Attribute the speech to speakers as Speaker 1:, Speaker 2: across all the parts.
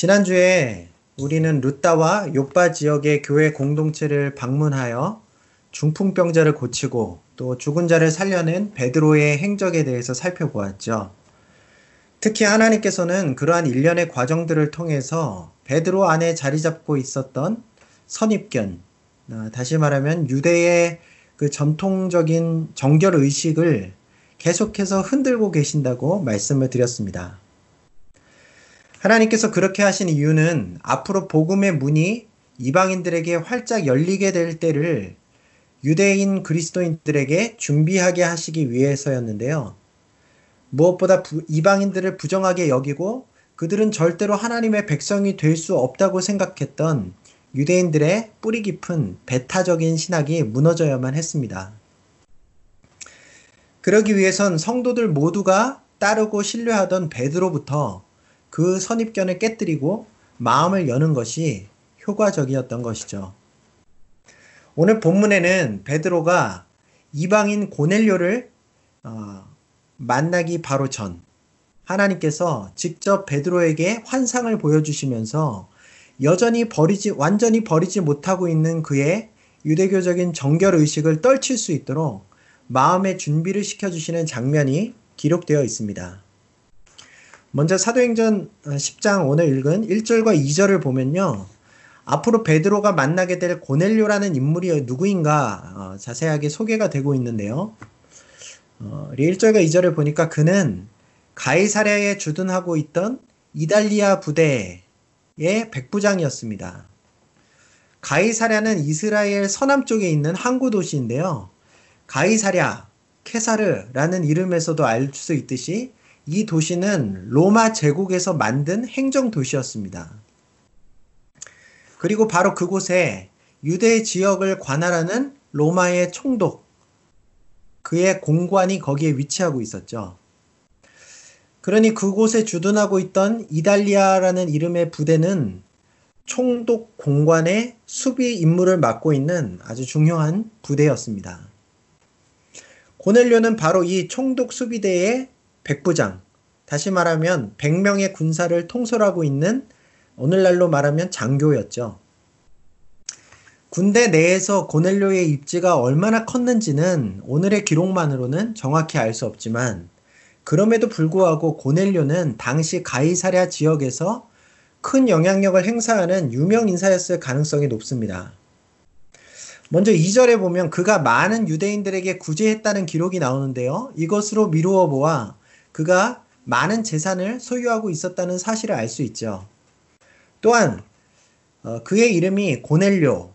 Speaker 1: 지난주에 우리는 루따와 요빠 지역의 교회 공동체를 방문하여 중풍병자를 고치고 또 죽은 자를 살려낸 베드로의 행적에 대해서 살펴보았죠. 특히 하나님께서는 그러한 일련의 과정들을 통해서 베드로 안에 자리 잡고 있었던 선입견, 아, 다시 말하면 유대의 그 전통적인 정결 의식을 계속해서 흔들고 계신다고 말씀을 드렸습니다. 하나님께서 그렇게 하신 이유는 앞으로 복음의 문이 이방인들에게 활짝 열리게 될 때를 유대인 그리스도인들에게 준비하게 하시기 위해서였는데요. 무엇보다 부, 이방인들을 부정하게 여기고 그들은 절대로 하나님의 백성이 될 수 없다고 생각했던 유대인들의 뿌리 깊은 배타적인 신학이 무너져야만 했습니다. 그러기 위해선 성도들 모두가 따르고 신뢰하던 베드로부터 그 선입견을 깨뜨리고 마음을 여는 것이 효과적이었던 것이죠. 오늘 본문에는 베드로가 이방인 고넬료를 어, 만나기 바로 전 하나님께서 직접 베드로에게 환상을 보여주시면서 여전히 버리지 완전히 버리지 못하고 있는 그의 유대교적인 정결 의식을 떨칠 수 있도록 마음의 준비를 시켜주시는 장면이 기록되어 있습니다. 먼저 사도행전 10장 오늘 읽은 1절과 2절을 보면요. 앞으로 베드로가 만나게 될 고넬료라는 인물이 누구인가 어, 자세하게 소개가 되고 있는데요. 어, 1절과 2절을 보니까 그는 가이사랴에 주둔하고 있던 이달리아 부대의 백부장이었습니다. 가이사랴는 이스라엘 서남 쪽에 있는 항구 도시인데요. 가이사랴, 케사르라는 이름에서도 알 수 있듯이 이 도시는 로마 제국에서 만든 행정 도시였습니다. 그리고 바로 그곳에 유대 지역을 관할하는 로마의 총독, 그의 공관이 거기에 위치하고 있었죠. 그러니 그곳에 주둔하고 있던 이달리아라는 이름의 부대는 총독 공관의 수비 임무를 맡고 있는 아주 중요한 부대였습니다. 고넬료는 바로 이 총독 수비대의 백부장, 다시 말하면 100명의 군사를 통솔하고 있는 오늘날로 말하면 장교였죠. 군대 내에서 고넬료의 입지가 얼마나 컸는지는 오늘의 기록만으로는 정확히 알 수 없지만 그럼에도 불구하고 고넬료는 당시 가이사랴 지역에서 큰 영향력을 행사하는 유명 인사였을 가능성이 높습니다. 먼저 2절에 보면 그가 많은 유대인들에게 구제했다는 기록이 나오는데요. 이것으로 미루어 보아 그가 많은 재산을 소유하고 있었다는 사실을 알 수 있죠. 또한 어, 그의 이름이 고넬료,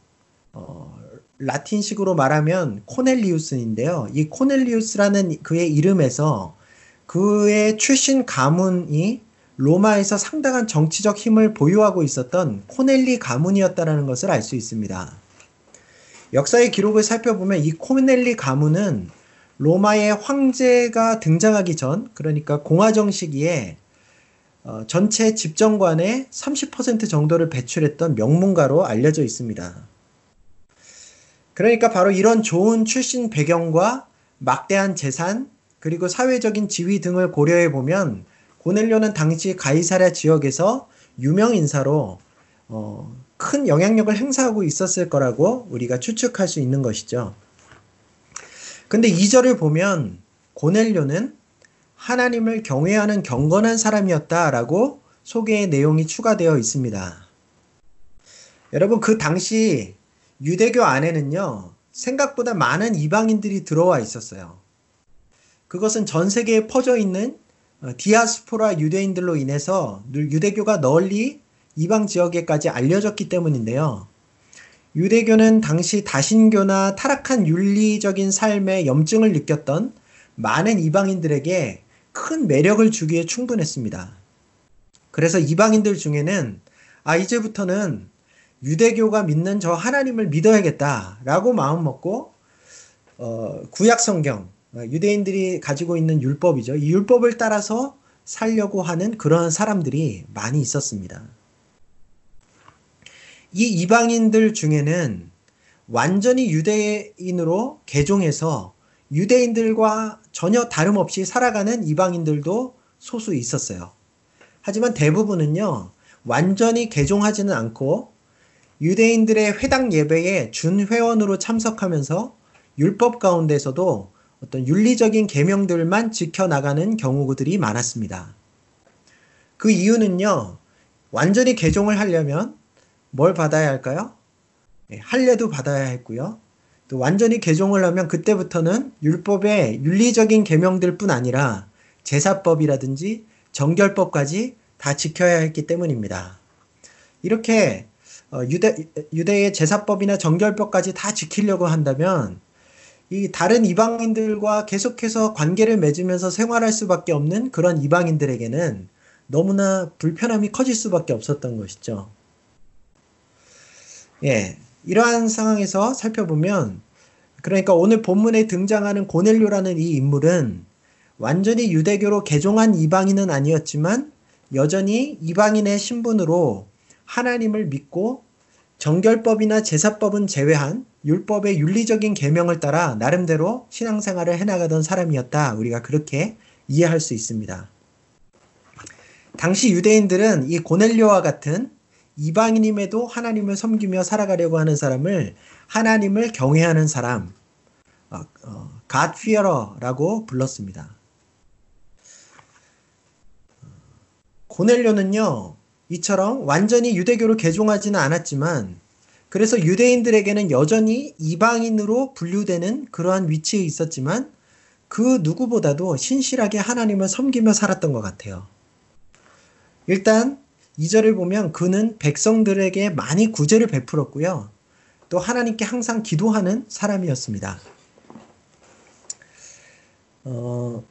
Speaker 1: 어, 라틴식으로 말하면 코넬리우스인데요. 이 코넬리우스라는 그의 이름에서 그의 출신 가문이 로마에서 상당한 정치적 힘을 보유하고 있었던 코넬리 가문이었다는 것을 알 수 있습니다. 역사의 기록을 살펴보면 이 코넬리 가문은 로마의 황제가 등장하기 전, 그러니까 공화정 시기에 어, 전체 집정관의 30% 정도를 배출했던 명문가로 알려져 있습니다. 그러니까 바로 이런 좋은 출신 배경과 막대한 재산, 그리고 사회적인 지위 등을 고려해 보면 고넬료는 당시 가이사랴 지역에서 유명 인사로 어, 큰 영향력을 행사하고 있었을 거라고 우리가 추측할 수 있는 것이죠. 근데 2절을 보면 고넬료는 하나님을 경외하는 경건한 사람이었다라고 소개의 내용이 추가되어 있습니다. 여러분 그 당시 유대교 안에는요 생각보다 많은 이방인들이 들어와 있었어요. 그것은 전 세계에 퍼져 있는 어, 디아스포라 유대인들로 인해서 유대교가 널리 이방 지역에까지 알려졌기 때문인데요. 유대교는 당시 다신교나 타락한 윤리적인 삶에 염증을 느꼈던 많은 이방인들에게 큰 매력을 주기에 충분했습니다. 그래서 이방인들 중에는 아 이제부터는 유대교가 믿는 저 하나님을 믿어야겠다라고 마음 먹고 어, 구약 성경 어, 유대인들이 가지고 있는 율법이죠. 이 율법을 따라서 살려고 하는 그런 사람들이 많이 있었습니다. 이 이방인들 중에는 완전히 유대인으로 개종해서 유대인들과 전혀 다름없이 살아가는 이방인들도 소수 있었어요. 하지만 대부분은요, 완전히 개종하지는 않고 유대인들의 회당 예배에 준회원으로 참석하면서 율법 가운데서도 어떤 윤리적인 계명들만 지켜나가는 경우들이 많았습니다. 그 이유는요, 완전히 개종을 하려면 뭘 받아야 할까요? 네, 할례도 받아야 했고요. 또 완전히 개종을 하면 그때부터는 율법의 윤리적인 계명들뿐 아니라 제사법이라든지 정결법까지 다 지켜야 했기 때문입니다. 이렇게 어, 유대, 유대의 제사법이나 정결법까지 다 지키려고 한다면 이 다른 이방인들과 계속해서 관계를 맺으면서 생활할 수밖에 없는 그런 이방인들에게는 너무나 불편함이 커질 수밖에 없었던 것이죠. 예. 이러한 상황에서 살펴보면 그러니까 오늘 본문에 등장하는 고넬료라는 이 인물은 완전히 유대교로 개종한 이방인은 아니었지만 여전히 이방인의 신분으로 하나님을 믿고 정결법이나 제사법은 제외한 율법의 윤리적인 계명을 따라 나름대로 신앙생활을 해나가던 사람이었다. 우리가 그렇게 이해할 수 있습니다. 당시 유대인들은 이 고넬료와 같은 이방인임에도 하나님을 섬기며 살아가려고 하는 사람을 하나님을 경외하는 사람, 어, 어, 불렀습니다. 고넬료는요, 이처럼 완전히 유대교로 개종하지는 않았지만, 그래서 유대인들에게는 여전히 이방인으로 분류되는 그러한 위치에 있었지만, 그 누구보다도 신실하게 하나님을 섬기며 살았던 것 같아요. 일단 2절을 보면 그는 백성들에게 많이 구제를 베풀었고요. 또 하나님께 항상 기도하는 사람이었습니다. 어,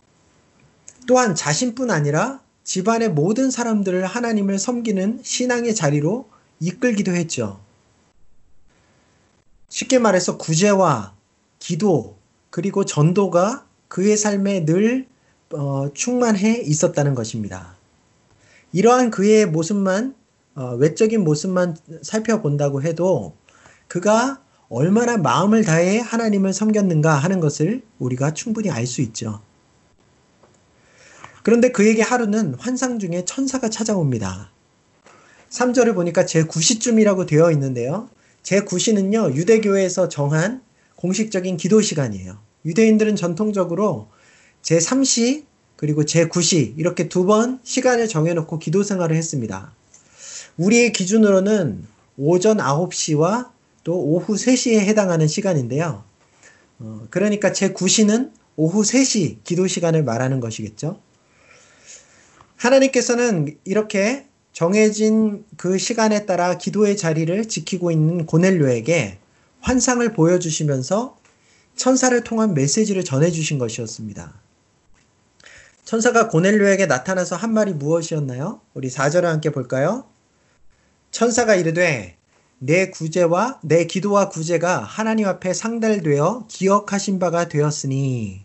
Speaker 1: 또한 자신뿐 아니라 집안의 모든 사람들을 하나님을 섬기는 신앙의 자리로 이끌기도 했죠. 쉽게 말해서 구제와 기도 그리고 전도가 그의 삶에 늘 어, 충만해 있었다는 것입니다. 이러한 그의 모습만 어, 외적인 모습만 살펴본다고 해도 그가 얼마나 마음을 다해 하나님을 섬겼는가 하는 것을 우리가 충분히 알 수 있죠. 그런데 그에게 하루는 환상 중에 천사가 찾아옵니다. 3절을 보니까 제9시쯤이라고 되어 있는데요. 제9시는요, 유대교에서 정한 공식적인 기도 시간이에요. 유대인들은 전통적으로 제3시 그리고 제9시 이렇게 두 번 시간을 정해놓고 기도 생활을 했습니다. 우리의 기준으로는 오전 9시와 또 오후 3시에 해당하는 시간인데요. 어, 그러니까 제9시는 오후 3시 기도 시간을 말하는 것이겠죠. 하나님께서는 이렇게 정해진 그 시간에 따라 기도의 자리를 지키고 있는 고넬료에게 환상을 보여주시면서 천사를 통한 메시지를 전해주신 것이었습니다. 천사가 고넬료에게 나타나서 한 말이 무엇이었나요? 우리 4절을 함께 볼까요? 천사가 이르되 내 구제와 내 기도와 구제가 하나님 앞에 상달되어 기억하신 바가 되었으니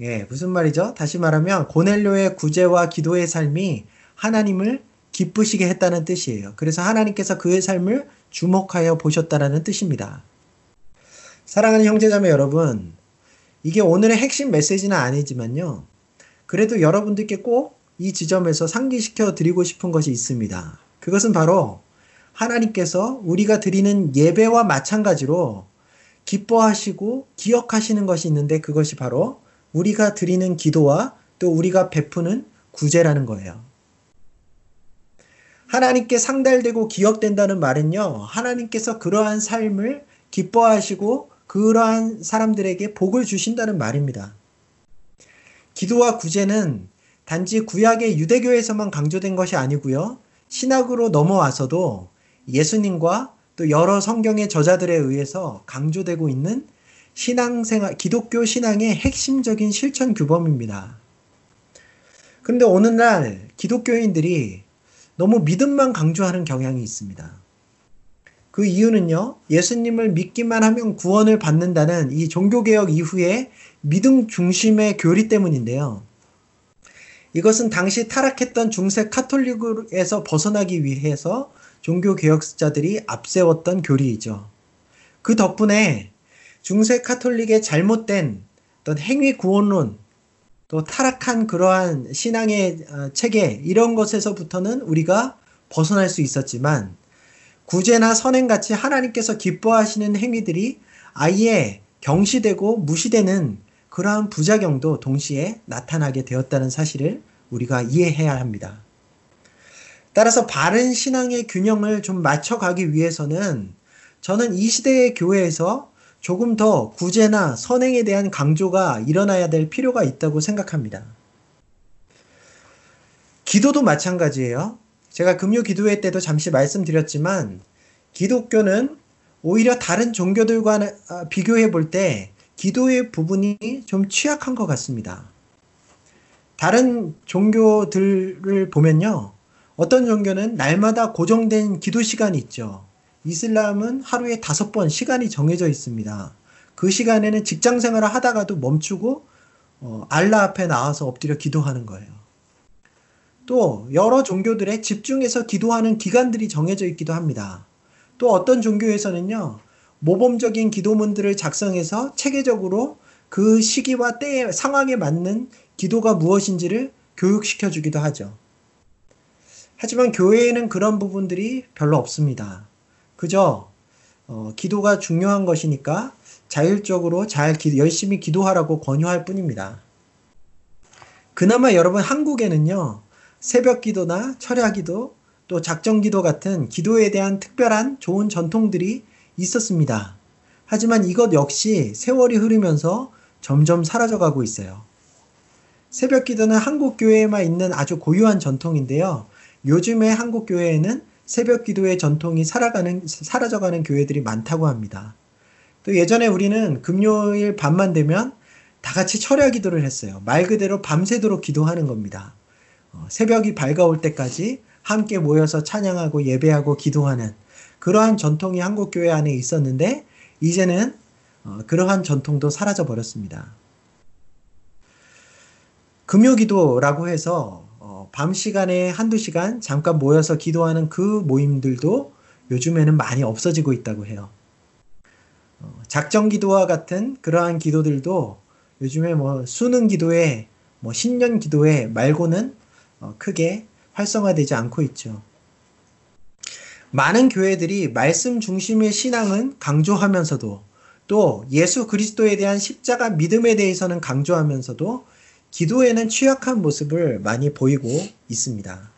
Speaker 1: 예, 무슨 말이죠? 다시 말하면 고넬료의 구제와 기도의 삶이 하나님을 기쁘시게 했다는 뜻이에요. 그래서 하나님께서 그의 삶을 주목하여 보셨다라는 뜻입니다. 사랑하는 형제자매 여러분, 이게 오늘의 핵심 메시지는 아니지만요. 그래도 여러분들께 꼭 이 지점에서 상기시켜 드리고 싶은 것이 있습니다. 그것은 바로 하나님께서 우리가 드리는 예배와 마찬가지로 기뻐하시고 기억하시는 것이 있는데 그것이 바로 우리가 드리는 기도와 또 우리가 베푸는 구제라는 거예요. 하나님께 상달되고 기억된다는 말은요, 하나님께서 그러한 삶을 기뻐하시고 그러한 사람들에게 복을 주신다는 말입니다. 기도와 구제는 단지 구약의 유대교에서만 강조된 것이 아니고요. 신학으로 넘어와서도 예수님과 또 여러 성경의 저자들에 의해서 강조되고 있는 신앙생활, 기독교 신앙의 핵심적인 실천 규범입니다. 그런데 오늘날 기독교인들이 너무 믿음만 강조하는 경향이 있습니다. 그 이유는요, 예수님을 믿기만 하면 구원을 받는다는 이 종교개혁 이후에 믿음 중심의 교리 때문인데요. 이것은 당시 타락했던 중세 카톨릭에서 벗어나기 위해서 종교개혁자들이 앞세웠던 교리이죠. 그 덕분에 중세 카톨릭의 잘못된 어떤 행위 구원론, 또 타락한 그러한 신앙의 어, 체계, 이런 것에서부터는 우리가 벗어날 수 있었지만 구제나 선행같이 하나님께서 기뻐하시는 행위들이 아예 경시되고 무시되는 그러한 부작용도 동시에 나타나게 되었다는 사실을 우리가 이해해야 합니다. 따라서 바른 신앙의 균형을 좀 맞춰가기 위해서는 저는 이 시대의 교회에서 조금 더 구제나 선행에 대한 강조가 일어나야 될 필요가 있다고 생각합니다. 기도도 마찬가지예요. 제가 금요 기도회 때도 잠시 말씀드렸지만 기독교는 오히려 다른 종교들과 아, 비교해 볼 때 기도의 부분이 좀 취약한 것 같습니다. 다른 종교들을 보면요. 어떤 종교는 날마다 고정된 기도 시간이 있죠. 이슬람은 하루에 다섯 번 시간이 정해져 있습니다. 그 시간에는 직장 생활을 하다가도 멈추고 어, 알라 앞에 나와서 엎드려 기도하는 거예요. 또 여러 종교들의 집중해서 기도하는 기간들이 정해져 있기도 합니다. 또 어떤 종교에서는요, 모범적인 기도문들을 작성해서 체계적으로 그 시기와 때의 상황에 맞는 기도가 무엇인지를 교육시켜 주기도 하죠. 하지만 교회에는 그런 부분들이 별로 없습니다. 그저 어, 기도가 중요한 것이니까 자율적으로 잘 기, 열심히 기도하라고 권유할 뿐입니다. 그나마 여러분 한국에는요 새벽 기도나 철야 기도 또 작정 기도 같은 기도에 대한 특별한 좋은 전통들이 있었습니다. 하지만 이것 역시 세월이 흐르면서 점점 사라져가고 있어요. 새벽 기도는 한국 교회에만 있는 아주 고유한 전통인데요. 요즘의 한국 교회에는 새벽 기도의 전통이 살아가는, 사라져가는 교회들이 많다고 합니다. 또 예전에 우리는 금요일 밤만 되면 다 같이 철야 기도를 했어요. 말 그대로 밤새도록 기도하는 겁니다. 어, 새벽이 밝아올 때까지 함께 모여서 찬양하고 예배하고 기도하는 그러한 전통이 한국 교회 안에 있었는데 이제는 어, 그러한 전통도 사라져 버렸습니다. 금요기도라고 해서 어, 밤 시간에 한두 시간 잠깐 모여서 기도하는 그 모임들도 요즘에는 많이 없어지고 있다고 해요. 어, 작정 기도와 같은 그러한 기도들도 요즘에 뭐 수능 기도회, 뭐 신년 기도회 말고는 어, 크게 활성화되지 않고 있죠. 많은 교회들이 말씀 중심의 신앙은 강조하면서도 또 예수 그리스도에 대한 십자가 믿음에 대해서는 강조하면서도 기도에는 취약한 모습을 많이 보이고 있습니다.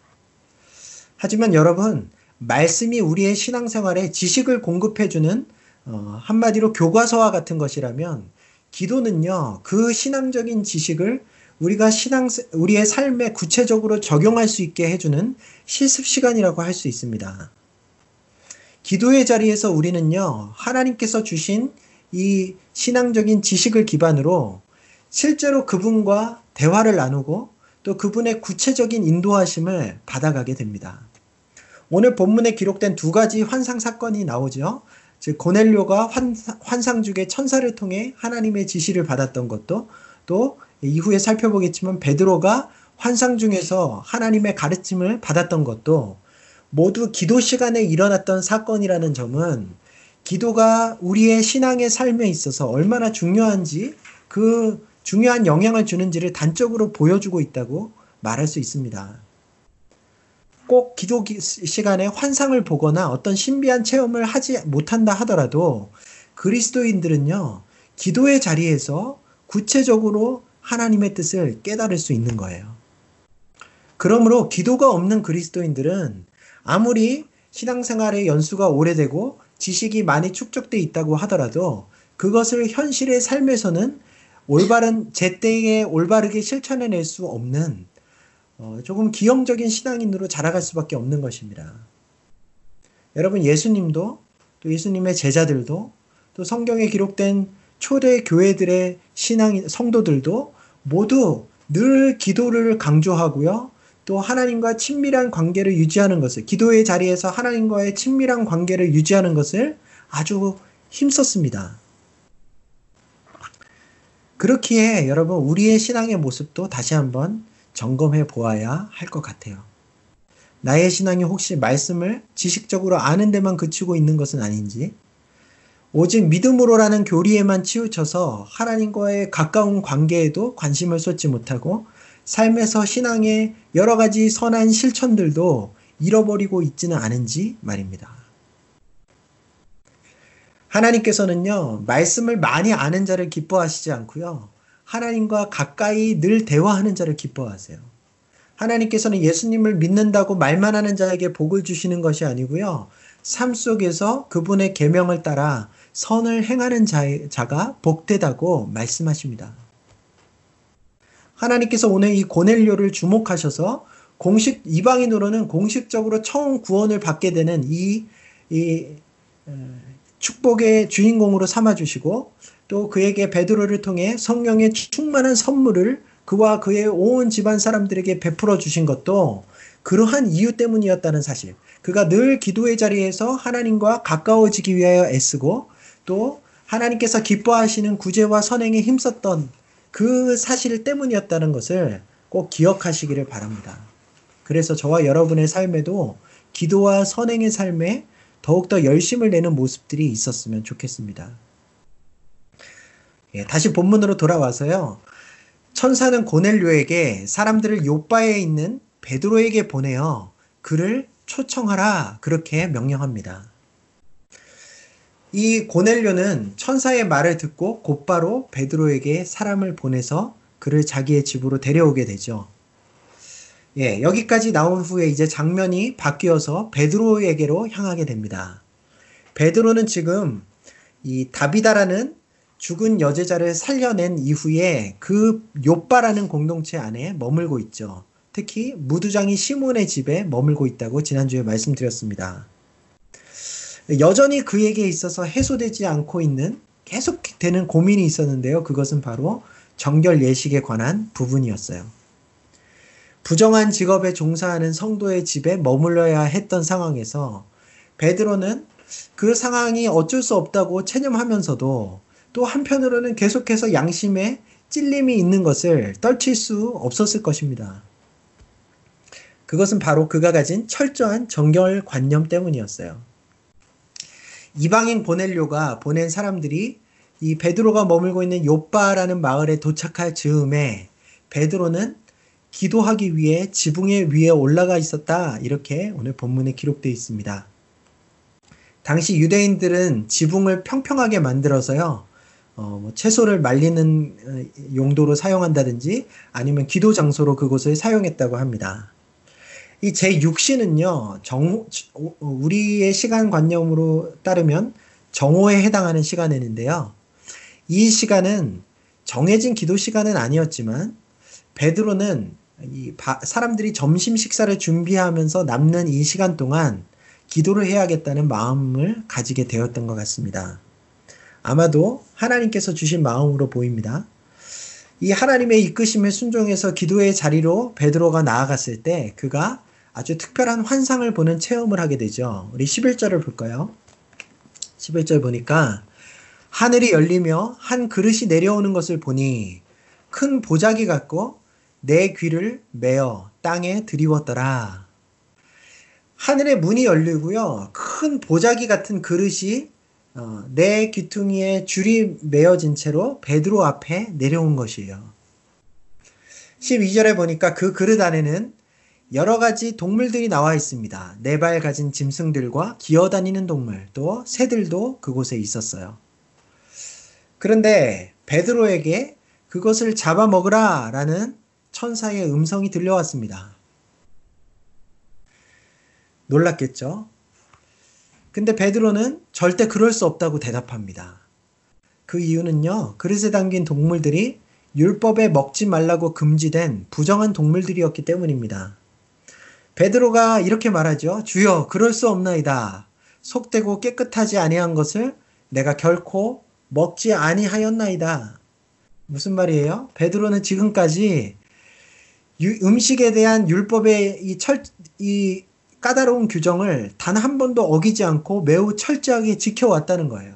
Speaker 1: 하지만 여러분, 말씀이 우리의 신앙생활에 지식을 공급해주는 어, 한마디로 교과서와 같은 것이라면 기도는요, 그 신앙적인 지식을 우리가 신앙, 우리의 삶에 구체적으로 적용할 수 있게 해주는 실습 시간이라고 할 수 있습니다. 기도의 자리에서 우리는요, 하나님께서 주신 이 신앙적인 지식을 기반으로 실제로 그분과 대화를 나누고 또 그분의 구체적인 인도하심을 받아가게 됩니다. 오늘 본문에 기록된 두 가지 환상 사건이 나오죠. 즉 고넬료가 환상 중에 천사를 통해 하나님의 지시를 받았던 것도 또 이후에 살펴보겠지만 베드로가 환상 중에서 하나님의 가르침을 받았던 것도 모두 기도 시간에 일어났던 사건이라는 점은 기도가 우리의 신앙의 삶에 있어서 얼마나 중요한지 그 중요한 영향을 주는지를 단적으로 보여주고 있다고 말할 수 있습니다. 꼭 기도 시간에 환상을 보거나 어떤 신비한 체험을 하지 못한다 하더라도 그리스도인들은요, 기도의 자리에서 구체적으로 하나님의 뜻을 깨달을 수 있는 거예요. 그러므로 기도가 없는 그리스도인들은 아무리 신앙생활의 연수가 오래되고 지식이 많이 축적돼 있다고 하더라도 그것을 현실의 삶에서는 올바른 제때에 올바르게 실천해낼 수 없는 어, 조금 기형적인 신앙인으로 자라갈 수밖에 없는 것입니다. 여러분 예수님도 또 예수님의 제자들도 또 성경에 기록된 초대 교회들의 신앙 성도들도 모두 늘 기도를 강조하고요. 또 하나님과 친밀한 관계를 유지하는 것을 기도의 자리에서 하나님과의 친밀한 관계를 유지하는 것을 아주 힘썼습니다. 그렇기에 여러분 우리의 신앙의 모습도 다시 한번 점검해 보아야 할 것 같아요. 나의 신앙이 혹시 말씀을 지식적으로 아는 데만 그치고 있는 것은 아닌지 오직 믿음으로라는 교리에만 치우쳐서 하나님과의 가까운 관계에도 관심을 쏟지 못하고 삶에서 신앙의 여러 가지 선한 실천들도 잃어버리고 있지는 않은지 말입니다. 하나님께서는요, 말씀을 많이 아는 자를 기뻐하시지 않고요, 하나님과 가까이 늘 대화하는 자를 기뻐하세요. 하나님께서는 예수님을 믿는다고 말만 하는 자에게 복을 주시는 것이 아니고요, 삶 속에서 그분의 계명을 따라 선을 행하는 자, 자가 복되다고 말씀하십니다. 하나님께서 오늘 이 고넬료를 주목하셔서 공식 이방인으로는 공식적으로 처음 구원을 받게 되는 이, 이 축복의 주인공으로 삼아 주시고 또 그에게 베드로를 통해 성령의 충만한 선물을 그와 그의 온 집안 사람들에게 베풀어 주신 것도 그러한 이유 때문이었다는 사실. 그가 늘 기도의 자리에서 하나님과 가까워지기 위하여 애쓰고 또 하나님께서 기뻐하시는 구제와 선행에 힘썼던 그 사실 때문이었다는 것을 꼭 기억하시기를 바랍니다. 그래서 저와 여러분의 삶에도 기도와 선행의 삶에 더욱더 열심을 내는 모습들이 있었으면 좋겠습니다. 예, 다시 본문으로 돌아와서요. 천사는 고넬료에게 사람들을 요바에 있는 베드로에게 보내어 그를 초청하라 그렇게 명령합니다. 이 고넬료는 천사의 말을 듣고 곧바로 베드로에게 사람을 보내서 그를 자기의 집으로 데려오게 되죠. 예, 여기까지 나온 후에 이제 장면이 바뀌어서 베드로에게로 향하게 됩니다. 베드로는 지금 이 다비다라는 죽은 여제자를 살려낸 이후에 그 요빠라는 공동체 안에 머물고 있죠. 특히 무두장이 시몬의 집에 머물고 있다고 지난주에 말씀드렸습니다. 여전히 그에게 있어서 해소되지 않고 있는 계속되는 고민이 있었는데요. 그것은 바로 정결 예식에 관한 부분이었어요. 부정한 직업에 종사하는 성도의 집에 머물러야 했던 상황에서 베드로는 그 상황이 어쩔 수 없다고 체념하면서도 또 한편으로는 계속해서 양심에 찔림이 있는 것을 떨칠 수 없었을 것입니다. 그것은 바로 그가 가진 철저한 정결 관념 때문이었어요. 이방인 보넬료가 보낸 사람들이 이 베드로가 머물고 있는 요빠라는 마을에 도착할 즈음에 베드로는 기도하기 위해 지붕의 위에 올라가 있었다. 이렇게 오늘 본문에 기록되어 있습니다. 당시 유대인들은 지붕을 평평하게 만들어서요. 어, 뭐 채소를 말리는 어, 용도로 사용한다든지 아니면 기도 장소로 그곳을 사용했다고 합니다. 이 제6시는요, 정, 우리의 시간 관념으로 따르면 정오에 해당하는 시간인데요. 이 시간은 정해진 기도 시간은 아니었지만, 베드로는 이 바, 사람들이 점심 식사를 준비하면서 남는 이 시간 동안 기도를 해야겠다는 마음을 가지게 되었던 것 같습니다. 아마도 하나님께서 주신 마음으로 보입니다. 이 하나님의 이끄심에 순종해서 기도의 자리로 베드로가 나아갔을 때 그가 아주 특별한 환상을 보는 체험을 하게 되죠. 우리 11절을 볼까요? 11절 보니까 하늘이 열리며 한 그릇이 내려오는 것을 보니 큰 보자기 같고 내 귀를 메어 땅에 들이웠더라. 하늘의 문이 열리고요. 큰 보자기 같은 그릇이 어, 내 귀퉁이에 줄이 메어진 채로 베드로 앞에 내려온 것이에요. 12절에 보니까 그 그릇 안에는 여러 가지 동물들이 나와 있습니다. 네 발 가진 짐승들과 기어다니는 동물, 또 새들도 그곳에 있었어요. 그런데 베드로에게 그것을 잡아먹으라 라는 천사의 음성이 들려왔습니다. 놀랐겠죠? 근데 베드로는 절대 그럴 수 없다고 대답합니다. 그 이유는요, 그릇에 담긴 동물들이 율법에 먹지 말라고 금지된 부정한 동물들이었기 때문입니다. 베드로가 이렇게 말하죠. 주여, 그럴 수 없나이다. 속되고 깨끗하지 아니한 것을 내가 결코 먹지 아니하였나이다. 무슨 말이에요? 베드로는 지금까지 음식에 대한 율법의 이 철, 이 까다로운 규정을 단 한 번도 어기지 않고 매우 철저하게 지켜왔다는 거예요.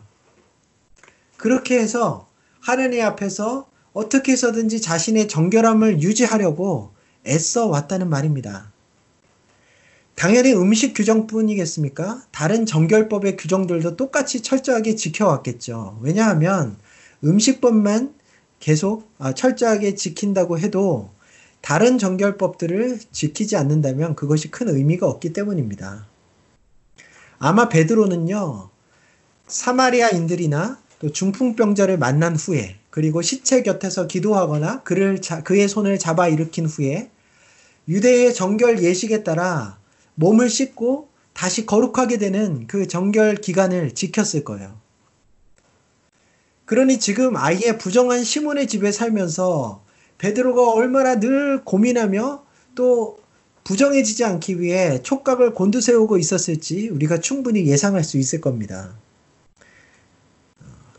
Speaker 1: 그렇게 해서 하나님 앞에서 어떻게 해서든지 자신의 정결함을 유지하려고 애써 왔다는 말입니다. 당연히 음식 규정뿐이겠습니까? 다른 정결법의 규정들도 똑같이 철저하게 지켜왔겠죠. 왜냐하면 음식법만 계속 아, 철저하게 지킨다고 해도 다른 정결법들을 지키지 않는다면 그것이 큰 의미가 없기 때문입니다. 아마 베드로는요, 사마리아인들이나 또 중풍병자를 만난 후에 그리고 시체 곁에서 기도하거나 그를 자, 그의 손을 잡아 일으킨 후에 유대의 정결 예식에 따라 몸을 씻고 다시 거룩하게 되는 그 정결 기간을 지켰을 거예요. 그러니 지금 아예 부정한 시몬의 집에 살면서 베드로가 얼마나 늘 고민하며 또 부정해지지 않기 위해 촉각을 곤두세우고 있었을지 우리가 충분히 예상할 수 있을 겁니다.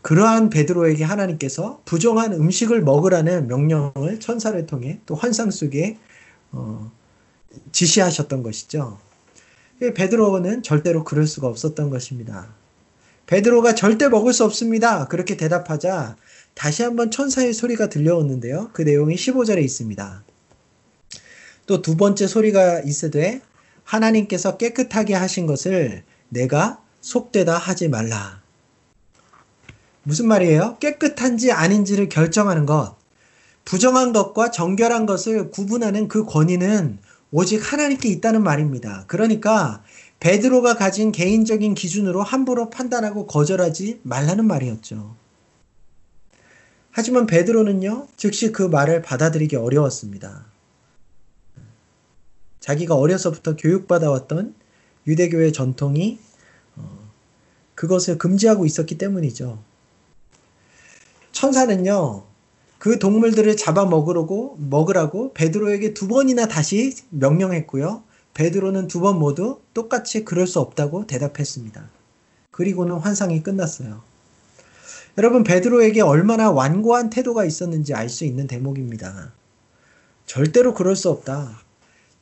Speaker 1: 그러한 베드로에게 하나님께서 부정한 음식을 먹으라는 명령을 천사를 통해 또 환상 속에 어, 지시하셨던 것이죠. 베드로는 절대로 그럴 수가 없었던 것입니다. 베드로가 절대 먹을 수 없습니다. 그렇게 대답하자 다시 한번 천사의 소리가 들려오는데요. 그 내용이 15절에 있습니다. 또 두 번째 소리가 있으되 하나님께서 깨끗하게 하신 것을 내가 속되다 하지 말라. 무슨 말이에요? 깨끗한지 아닌지를 결정하는 것, 부정한 것과 정결한 것을 구분하는 그 권위는 오직 하나님께 있다는 말입니다. 그러니까 베드로가 가진 개인적인 기준으로 함부로 판단하고 거절하지 말라는 말이었죠. 하지만 베드로는요, 즉시 그 말을 받아들이기 어려웠습니다. 자기가 어려서부터 교육받아왔던 유대교의 전통이 어, 그것을 금지하고 있었기 때문이죠. 천사는요, 그 동물들을 잡아 먹으라고, 먹으라고 베드로에게 두 번이나 다시 명령했고요. 베드로는 두 번 모두 똑같이 그럴 수 없다고 대답했습니다. 그리고는 환상이 끝났어요. 여러분, 베드로에게 얼마나 완고한 태도가 있었는지 알 수 있는 대목입니다. 절대로 그럴 수 없다.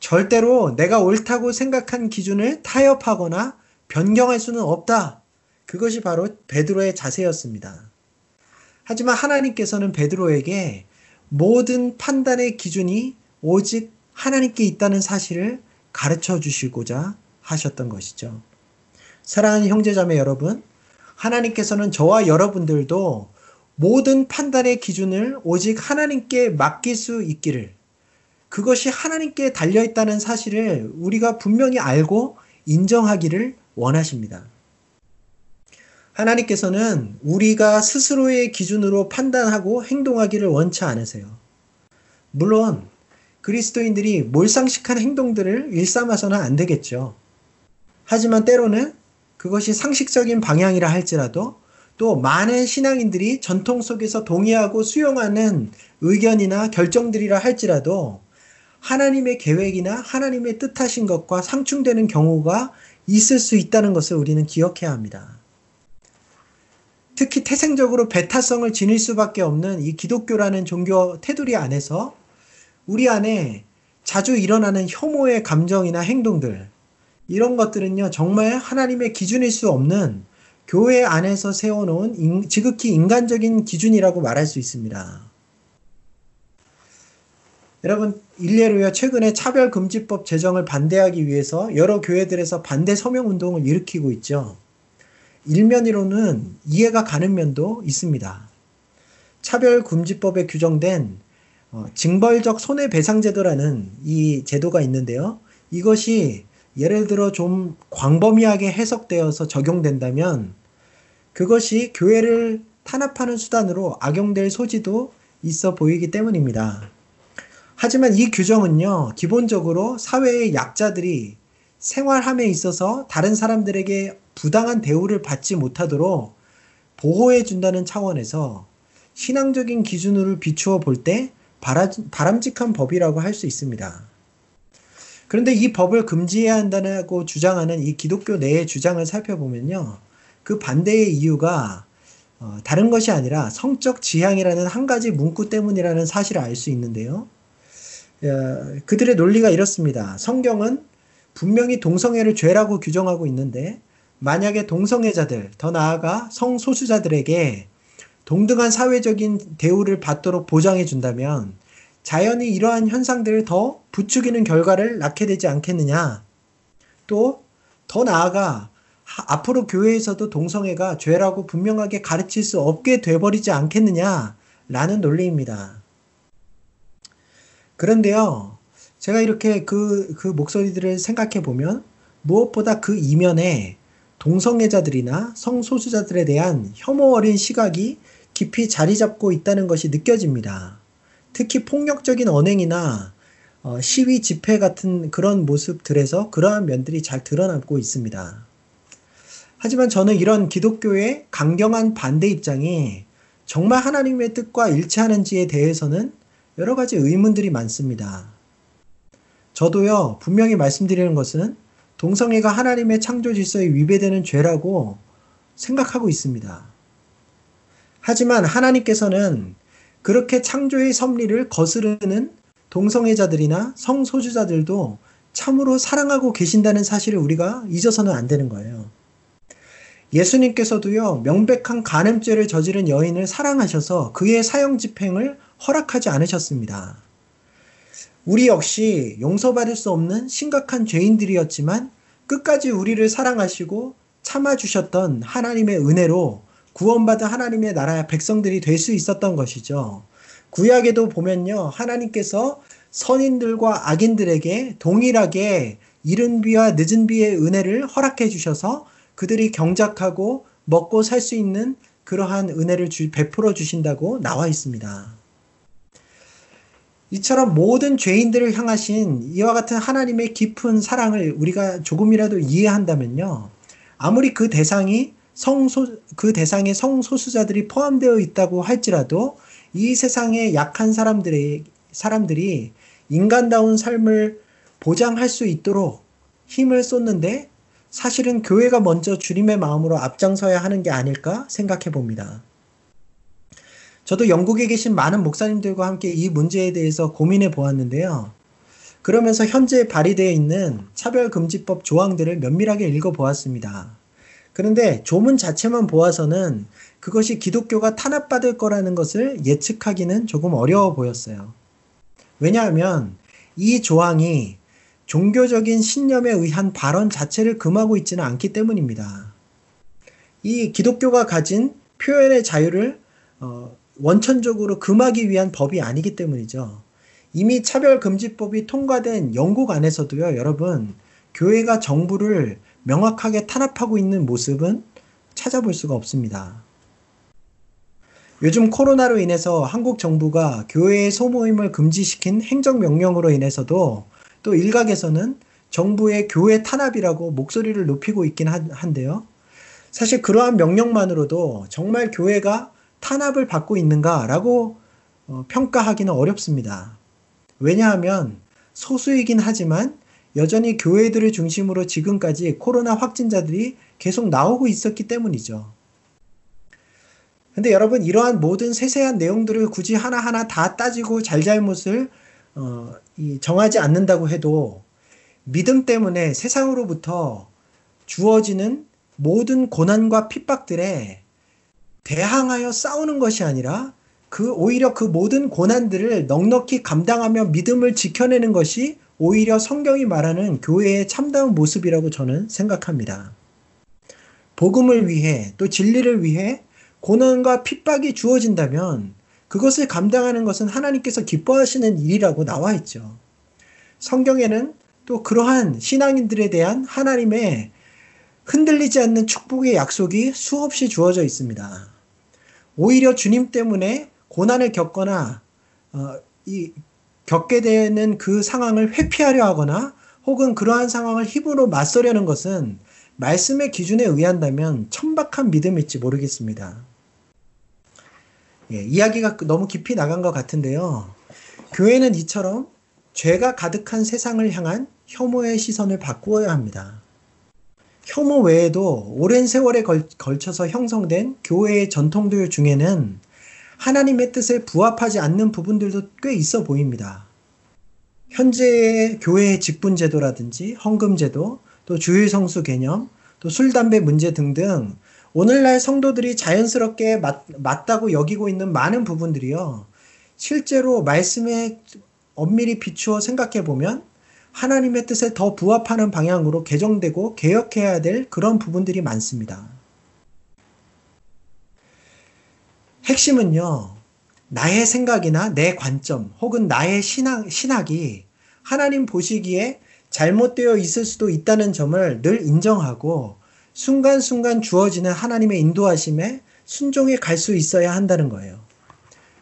Speaker 1: 절대로 내가 옳다고 생각한 기준을 타협하거나 변경할 수는 없다. 그것이 바로 베드로의 자세였습니다. 하지만 하나님께서는 베드로에게 모든 판단의 기준이 오직 하나님께 있다는 사실을 가르쳐 주시고자 하셨던 것이죠. 사랑하는 형제자매 여러분, 하나님께서는 저와 여러분들도 모든 판단의 기준을 오직 하나님께 맡길 수 있기를 그것이 하나님께 달려 있다는 사실을 우리가 분명히 알고 인정하기를 원하십니다. 하나님께서는 우리가 스스로의 기준으로 판단하고 행동하기를 원치 않으세요. 물론 그리스도인들이 몰상식한 행동들을 일삼아서는 안 되겠죠. 하지만 때로는 그것이 상식적인 방향이라 할지라도 또 많은 신앙인들이 전통 속에서 동의하고 수용하는 의견이나 결정들이라 할지라도 하나님의 계획이나 하나님의 뜻하신 것과 상충되는 경우가 있을 수 있다는 것을 우리는 기억해야 합니다. 특히 태생적으로 배타성을 지닐 수밖에 없는 이 기독교라는 종교 테두리 안에서 우리 안에 자주 일어나는 혐오의 감정이나 행동들, 이런 것들은요, 정말 하나님의 기준일 수 없는 교회 안에서 세워놓은 인, 지극히 인간적인 기준이라고 말할 수 있습니다. 여러분, 일례로야 최근에 차별금지법 제정을 반대하기 위해서 여러 교회들에서 반대 서명 운동을 일으키고 있죠. 일면으로는 이해가 가는 면도 있습니다. 차별금지법에 규정된 어, 징벌적 손해배상제도라는 이 제도가 있는데요. 이것이 예를 들어 좀 광범위하게 해석되어서 적용된다면 그것이 교회를 탄압하는 수단으로 악용될 소지도 있어 보이기 때문입니다. 하지만 이 규정은요, 기본적으로 사회의 약자들이 생활함에 있어서 다른 사람들에게 부당한 대우를 받지 못하도록 보호해 준다는 차원에서 신앙적인 기준으로 비추어 볼 때 바람직한 법이라고 할 수 있습니다. 그런데 이 법을 금지해야 한다고 주장하는 이 기독교 내의 주장을 살펴보면요. 그 반대의 이유가 어, 다른 것이 아니라 성적 지향이라는 한 가지 문구 때문이라는 사실을 알 수 있는데요. 어, 그들의 논리가 이렇습니다. 성경은 분명히 동성애를 죄라고 규정하고 있는데 만약에 동성애자들, 더 나아가 성소수자들에게 동등한 사회적인 대우를 받도록 보장해 준다면 자연히 이러한 현상들을 더 부추기는 결과를 낳게 되지 않겠느냐. 또 더 나아가 앞으로 교회에서도 동성애가 죄라고 분명하게 가르칠 수 없게 돼버리지 않겠느냐라는 논리입니다. 그런데요, 제가 이렇게 그, 그 목소리들을 생각해 보면 무엇보다 그 이면에 동성애자들이나 성소수자들에 대한 혐오 어린 시각이 깊이 자리 잡고 있다는 것이 느껴집니다. 특히 폭력적인 언행이나 어, 시위 집회 같은 그런 모습들에서 그러한 면들이 잘 드러나고 있습니다. 하지만 저는 이런 기독교의 강경한 반대 입장이 정말 하나님의 뜻과 일치하는지에 대해서는 여러 가지 의문들이 많습니다. 저도요, 분명히 말씀드리는 것은 동성애가 하나님의 창조 질서에 위배되는 죄라고 생각하고 있습니다. 하지만 하나님께서는 그렇게 창조의 섭리를 거스르는 동성애자들이나 성소주자들도 참으로 사랑하고 계신다는 사실을 우리가 잊어서는 안 되는 거예요. 예수님께서도요, 명백한 간음죄를 저지른 여인을 사랑하셔서 그의 사형 집행을 허락하지 않으셨습니다. 우리 역시 용서받을 수 없는 심각한 죄인들이었지만 끝까지 우리를 사랑하시고 참아주셨던 하나님의 은혜로 구원받은 하나님의 나라의 백성들이 될 수 있었던 것이죠. 구약에도 보면요. 하나님께서 선인들과 악인들에게 동일하게 이른 비와 늦은 비의 은혜를 허락해 주셔서 그들이 경작하고 먹고 살 수 있는 그러한 은혜를 주, 베풀어 주신다고 나와 있습니다. 이처럼 모든 죄인들을 향하신 이와 같은 하나님의 깊은 사랑을 우리가 조금이라도 이해한다면요. 아무리 그 대상이 성소, 그 대상에 성소수자들이 포함되어 있다고 할지라도 이 세상의 약한 사람들의, 사람들이 인간다운 삶을 보장할 수 있도록 힘을 쏟는데 사실은 교회가 먼저 주님의 마음으로 앞장서야 하는 게 아닐까 생각해 봅니다. 저도 영국에 계신 많은 목사님들과 함께 이 문제에 대해서 고민해 보았는데요. 그러면서 현재 발의되어 있는 차별금지법 조항들을 면밀하게 읽어 보았습니다. 그런데 조문 자체만 보아서는 그것이 기독교가 탄압받을 거라는 것을 예측하기는 조금 어려워 보였어요. 왜냐하면 이 조항이 종교적인 신념에 의한 발언 자체를 금하고 있지는 않기 때문입니다. 이 기독교가 가진 표현의 자유를 어, 원천적으로 금하기 위한 법이 아니기 때문이죠. 이미 차별금지법이 통과된 영국 안에서도요, 여러분, 교회가 정부를 명확하게 탄압하고 있는 모습은 찾아볼 수가 없습니다. 요즘 코로나로 인해서 한국 정부가 교회의 소모임을 금지시킨 행정명령으로 인해서도 또 일각에서는 정부의 교회 탄압이라고 목소리를 높이고 있긴 한데요. 사실 그러한 명령만으로도 정말 교회가 탄압을 받고 있는가라고 어, 평가하기는 어렵습니다. 왜냐하면 소수이긴 하지만 여전히 교회들을 중심으로 지금까지 코로나 확진자들이 계속 나오고 있었기 때문이죠. 근데 여러분 이러한 모든 세세한 내용들을 굳이 하나하나 다 따지고 잘잘못을 어, 정하지 않는다고 해도 믿음 때문에 세상으로부터 주어지는 모든 고난과 핍박들에 대항하여 싸우는 것이 아니라 그 오히려 그 모든 고난들을 넉넉히 감당하며 믿음을 지켜내는 것이 오히려 성경이 말하는 교회의 참다운 모습이라고 저는 생각합니다. 복음을 위해 또 진리를 위해 고난과 핍박이 주어진다면 그것을 감당하는 것은 하나님께서 기뻐하시는 일이라고 나와 있죠. 성경에는 또 그러한 신앙인들에 대한 하나님의 흔들리지 않는 축복의 약속이 수없이 주어져 있습니다. 오히려 주님 때문에 고난을 겪거나 어, 이 겪게 되는 그 상황을 회피하려 하거나 혹은 그러한 상황을 힘으로 맞서려는 것은 말씀의 기준에 의한다면 천박한 믿음일지 모르겠습니다. 예, 이야기가 너무 깊이 나간 것 같은데요. 교회는 이처럼 죄가 가득한 세상을 향한 혐오의 시선을 바꾸어야 합니다. 혐오 외에도 오랜 세월에 걸, 걸쳐서 형성된 교회의 전통들 중에는 하나님의 뜻에 부합하지 않는 부분들도 꽤 있어 보입니다. 현재의 교회의 직분제도라든지 헌금제도, 또 주일성수 개념, 또 술, 담배 문제 등등 오늘날 성도들이 자연스럽게 맞, 맞다고 여기고 있는 많은 부분들이요. 실제로 말씀에 엄밀히 비추어 생각해 보면 하나님의 뜻에 더 부합하는 방향으로 개정되고 개혁해야 될 그런 부분들이 많습니다. 핵심은요, 나의 생각이나 내 관점 혹은 나의 신학, 신학이 하나님 보시기에 잘못되어 있을 수도 있다는 점을 늘 인정하고 순간순간 주어지는 하나님의 인도하심에 순종해 갈 수 있어야 한다는 거예요.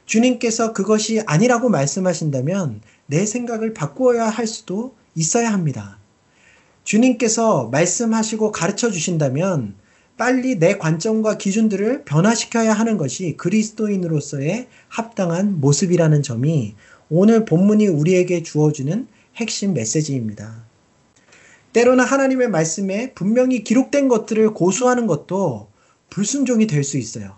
Speaker 1: 주님께서 그것이 아니라고 말씀하신다면 내 생각을 바꾸어야 할 수도 있어야 합니다. 주님께서 말씀하시고 가르쳐 주신다면 빨리 내 관점과 기준들을 변화시켜야 하는 것이 그리스도인으로서의 합당한 모습이라는 점이 오늘 본문이 우리에게 주어주는 핵심 메시지입니다. 때로는 하나님의 말씀에 분명히 기록된 것들을 고수하는 것도 불순종이 될 수 있어요.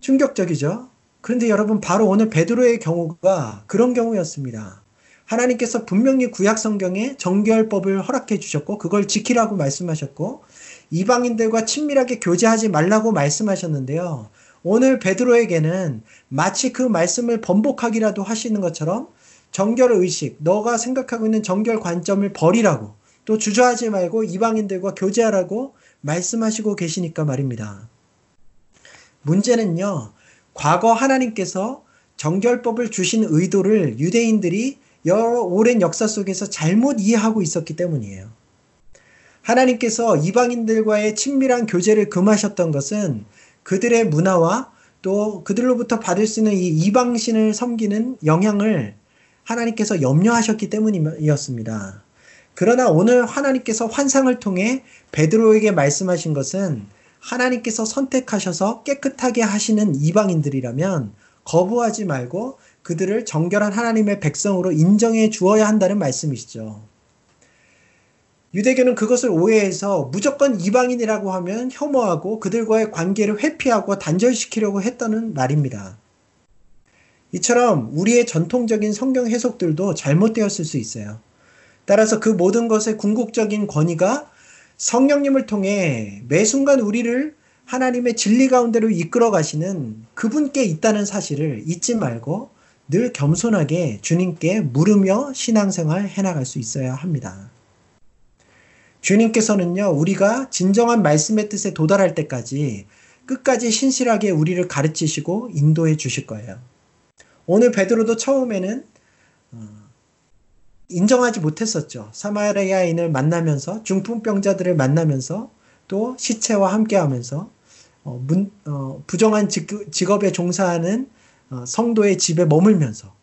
Speaker 1: 충격적이죠? 그런데 여러분, 바로 오늘 베드로의 경우가 그런 경우였습니다. 하나님께서 분명히 구약 성경에 정결법을 허락해 주셨고 그걸 지키라고 말씀하셨고 이방인들과 친밀하게 교제하지 말라고 말씀하셨는데요. 오늘 베드로에게는 마치 그 말씀을 번복하기라도 하시는 것처럼 정결 의식, 너가 생각하고 있는 정결 관점을 버리라고 또 주저하지 말고 이방인들과 교제하라고 말씀하시고 계시니까 말입니다. 문제는요, 과거 하나님께서 정결법을 주신 의도를 유대인들이 여러 오랜 역사 속에서 잘못 이해하고 있었기 때문이에요. 하나님께서 이방인들과의 친밀한 교제를 금하셨던 것은 그들의 문화와 또 그들로부터 받을 수 있는 이 이방신을 섬기는 영향을 하나님께서 염려하셨기 때문이었습니다. 그러나 오늘 하나님께서 환상을 통해 베드로에게 말씀하신 것은 하나님께서 선택하셔서 깨끗하게 하시는 이방인들이라면 거부하지 말고 그들을 정결한 하나님의 백성으로 인정해 주어야 한다는 말씀이시죠. 유대교는 그것을 오해해서 무조건 이방인이라고 하면 혐오하고 그들과의 관계를 회피하고 단절시키려고 했다는 말입니다. 이처럼 우리의 전통적인 성경 해석들도 잘못되었을 수 있어요. 따라서 그 모든 것의 궁극적인 권위가 성령님을 통해 매 순간 우리를 하나님의 진리 가운데로 이끌어 가시는 그분께 있다는 사실을 잊지 말고 늘 겸손하게 주님께 물으며 신앙생활 해나갈 수 있어야 합니다. 주님께서는요, 우리가 진정한 말씀의 뜻에 도달할 때까지 끝까지 신실하게 우리를 가르치시고 인도해 주실 거예요. 오늘 베드로도 처음에는 어, 인정하지 못했었죠. 사마리아인을 만나면서 중풍병자들을 만나면서 또 시체와 함께 하면서 어, 문, 어, 부정한 직업에 종사하는 어, 성도의 집에 머물면서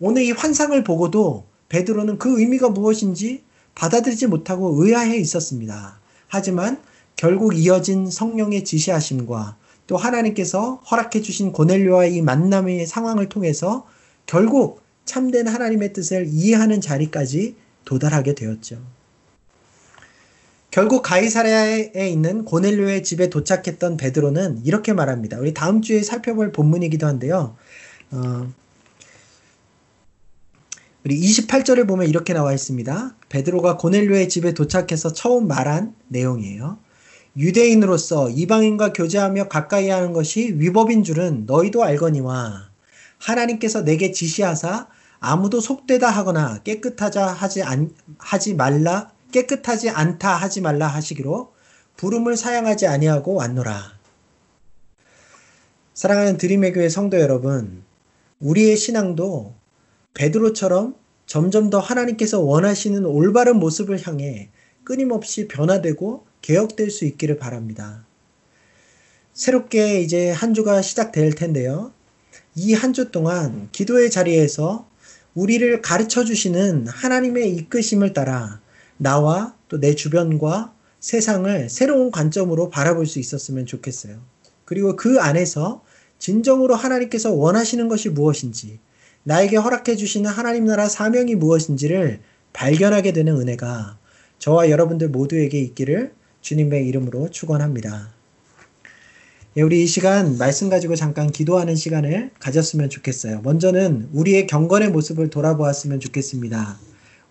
Speaker 1: 오늘 이 환상을 보고도 베드로는 그 의미가 무엇인지 받아들이지 못하고 의아해 있었습니다. 하지만 결국 이어진 성령의 지시하심과 또 하나님께서 허락해 주신 고넬료와의 이 만남의 상황을 통해서 결국 참된 하나님의 뜻을 이해하는 자리까지 도달하게 되었죠. 결국 가이사랴에 있는 고넬료의 집에 도착했던 베드로는 이렇게 말합니다. 우리 다음 주에 살펴볼 본문이기도 한데요. 어, 우리 28절을 보면 이렇게 나와 있습니다. 베드로가 고넬료의 집에 도착해서 처음 말한 내용이에요. 유대인으로서 이방인과 교제하며 가까이 하는 것이 위법인 줄은 너희도 알거니와 하나님께서 내게 지시하사 아무도 속되다 하거나 깨끗하자 하지 안, 하지 말라 깨끗하지 않다 하지 말라 하시기로 부름을 사양하지 아니하고 왔노라. 사랑하는 드림의 교회 성도 여러분, 우리의 신앙도 베드로처럼 점점 더 하나님께서 원하시는 올바른 모습을 향해 끊임없이 변화되고 개혁될 수 있기를 바랍니다. 새롭게 이제 한 주가 시작될 텐데요. 이 한 주 동안 기도의 자리에서 우리를 가르쳐 주시는 하나님의 이끄심을 따라 나와 또 내 주변과 세상을 새로운 관점으로 바라볼 수 있었으면 좋겠어요. 그리고 그 안에서 진정으로 하나님께서 원하시는 것이 무엇인지, 나에게 허락해 주시는 하나님 나라 사명이 무엇인지를 발견하게 되는 은혜가 저와 여러분들 모두에게 있기를 주님의 이름으로 축원합니다. 예, 우리 이 시간 말씀 가지고 잠깐 기도하는 시간을 가졌으면 좋겠어요. 먼저는 우리의 경건의 모습을 돌아보았으면 좋겠습니다.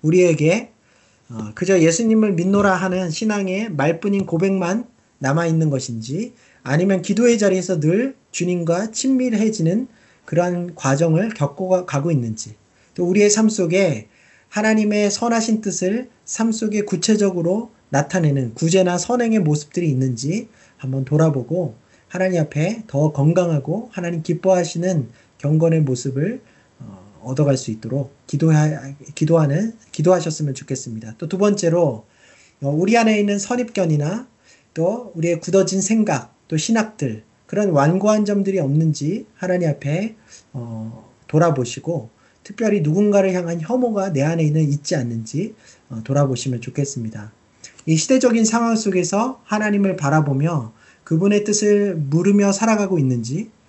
Speaker 1: 우리에게 어, 그저 예수님을 믿노라 하는 신앙의 말뿐인 고백만 남아 있는 것인지 아니면 기도의 자리에서 늘 주님과 친밀해지는 그러한 과정을 겪고 가고 있는지 또 우리의 삶 속에 하나님의 선하신 뜻을 삶 속에 구체적으로 나타내는 구제나 선행의 모습들이 있는지 한번 돌아보고 하나님 앞에 더 건강하고 하나님 기뻐하시는 경건의 모습을 어, 얻어갈 수 있도록 기도하, 기도하는 기도하셨으면 좋겠습니다. 또 두 번째로 어, 우리 안에 있는 선입견이나 또 우리의 굳어진 생각, 또 신학들 그런 완고한 점들이 없는지 하나님 앞에 어, 돌아보시고 특별히 누군가를 향한 혐오가 내 안에 있는 있지 않는지 어, 돌아보시면 좋겠습니다. 이 시대적인 상황 속에서 하나님을 바라보며 그분의 뜻을 물으며 살아가고 있는지 어,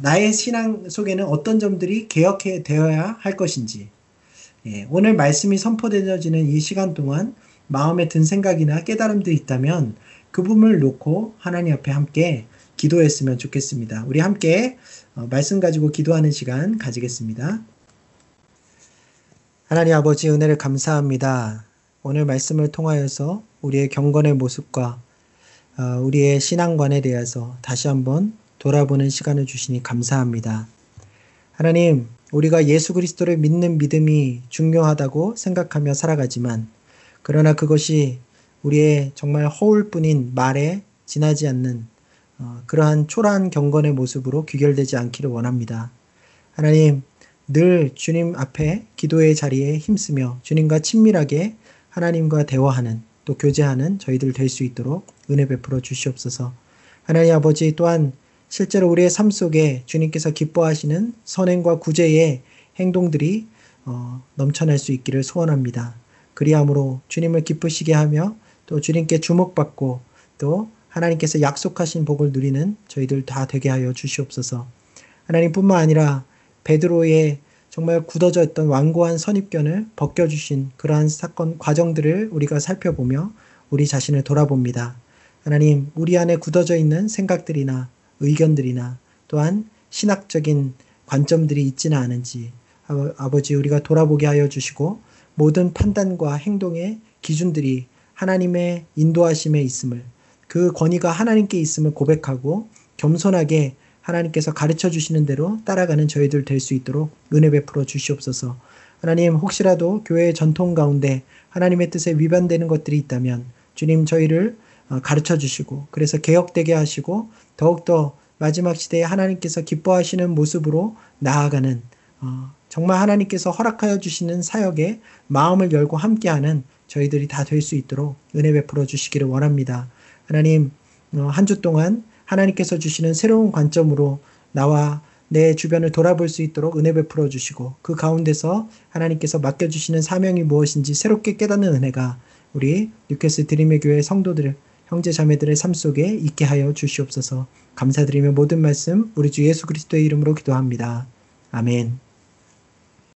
Speaker 1: 나의 신앙 속에는 어떤 점들이 개혁해 되어야 할 것인지 예, 오늘 말씀이 선포되어지는 이 시간 동안 마음에 든 생각이나 깨달음들이 있다면 그 부분을 놓고 하나님 앞에 함께 기도했으면 좋겠습니다. 우리 함께 어, 말씀 가지고 기도하는 시간 가지겠습니다. 하나님 아버지 은혜를 감사합니다. 오늘 말씀을 통하여서 우리의 경건의 모습과 어, 우리의 신앙관에 대해서 다시 한번 돌아보는 시간을 주시니 감사합니다. 하나님, 우리가 예수 그리스도를 믿는 믿음이 중요하다고 생각하며 살아가지만 그러나 그것이 우리의 정말 허울뿐인 말에 지나지 않는 어, 그러한 초라한 경건의 모습으로 귀결되지 않기를 원합니다. 하나님, 늘 주님 앞에 기도의 자리에 힘쓰며 주님과 친밀하게 하나님과 대화하는 또 교제하는 저희들 될 수 있도록 은혜 베풀어 주시옵소서. 하나님 아버지 또한 실제로 우리의 삶 속에 주님께서 기뻐하시는 선행과 구제의 행동들이 어, 넘쳐날 수 있기를 소원합니다. 그리함으로 주님을 기쁘시게 하며 또 주님께 주목받고 또 하나님께서 약속하신 복을 누리는 저희들 다 되게 하여 주시옵소서. 하나님뿐만 아니라 베드로의 정말 굳어져 있던 완고한 선입견을 벗겨주신 그러한 사건 과정들을 우리가 살펴보며 우리 자신을 돌아봅니다. 하나님, 우리 안에 굳어져 있는 생각들이나 의견들이나 또한 신학적인 관점들이 있지는 않은지 아버지 우리가 돌아보게 하여 주시고 모든 판단과 행동의 기준들이 하나님의 인도하심에 있음을 그 권위가 하나님께 있음을 고백하고 겸손하게 하나님께서 가르쳐 주시는 대로 따라가는 저희들 될 수 있도록 은혜 베풀어 주시옵소서. 하나님 혹시라도 교회의 전통 가운데 하나님의 뜻에 위반되는 것들이 있다면 주님 저희를 어, 가르쳐 주시고 그래서 개혁되게 하시고 더욱더 마지막 시대에 하나님께서 기뻐하시는 모습으로 나아가는 어, 정말 하나님께서 허락하여 주시는 사역에 마음을 열고 함께하는 저희들이 다 될 수 있도록 은혜 베풀어 주시기를 원합니다. 하나님 어, 한주 동안 하나님께서 주시는 새로운 관점으로 나와 내 주변을 돌아볼 수 있도록 은혜 베풀어 주시고 그 가운데서 하나님께서 맡겨 주시는 사명이 무엇인지 새롭게 깨닫는 은혜가 우리 뉴캐스 드림의 교회 성도들 형제 자매들의 삶 속에 있게 하여 주시옵소서 감사드리며 모든 말씀 우리 주 예수 그리스도의 이름으로 기도합니다. 아멘.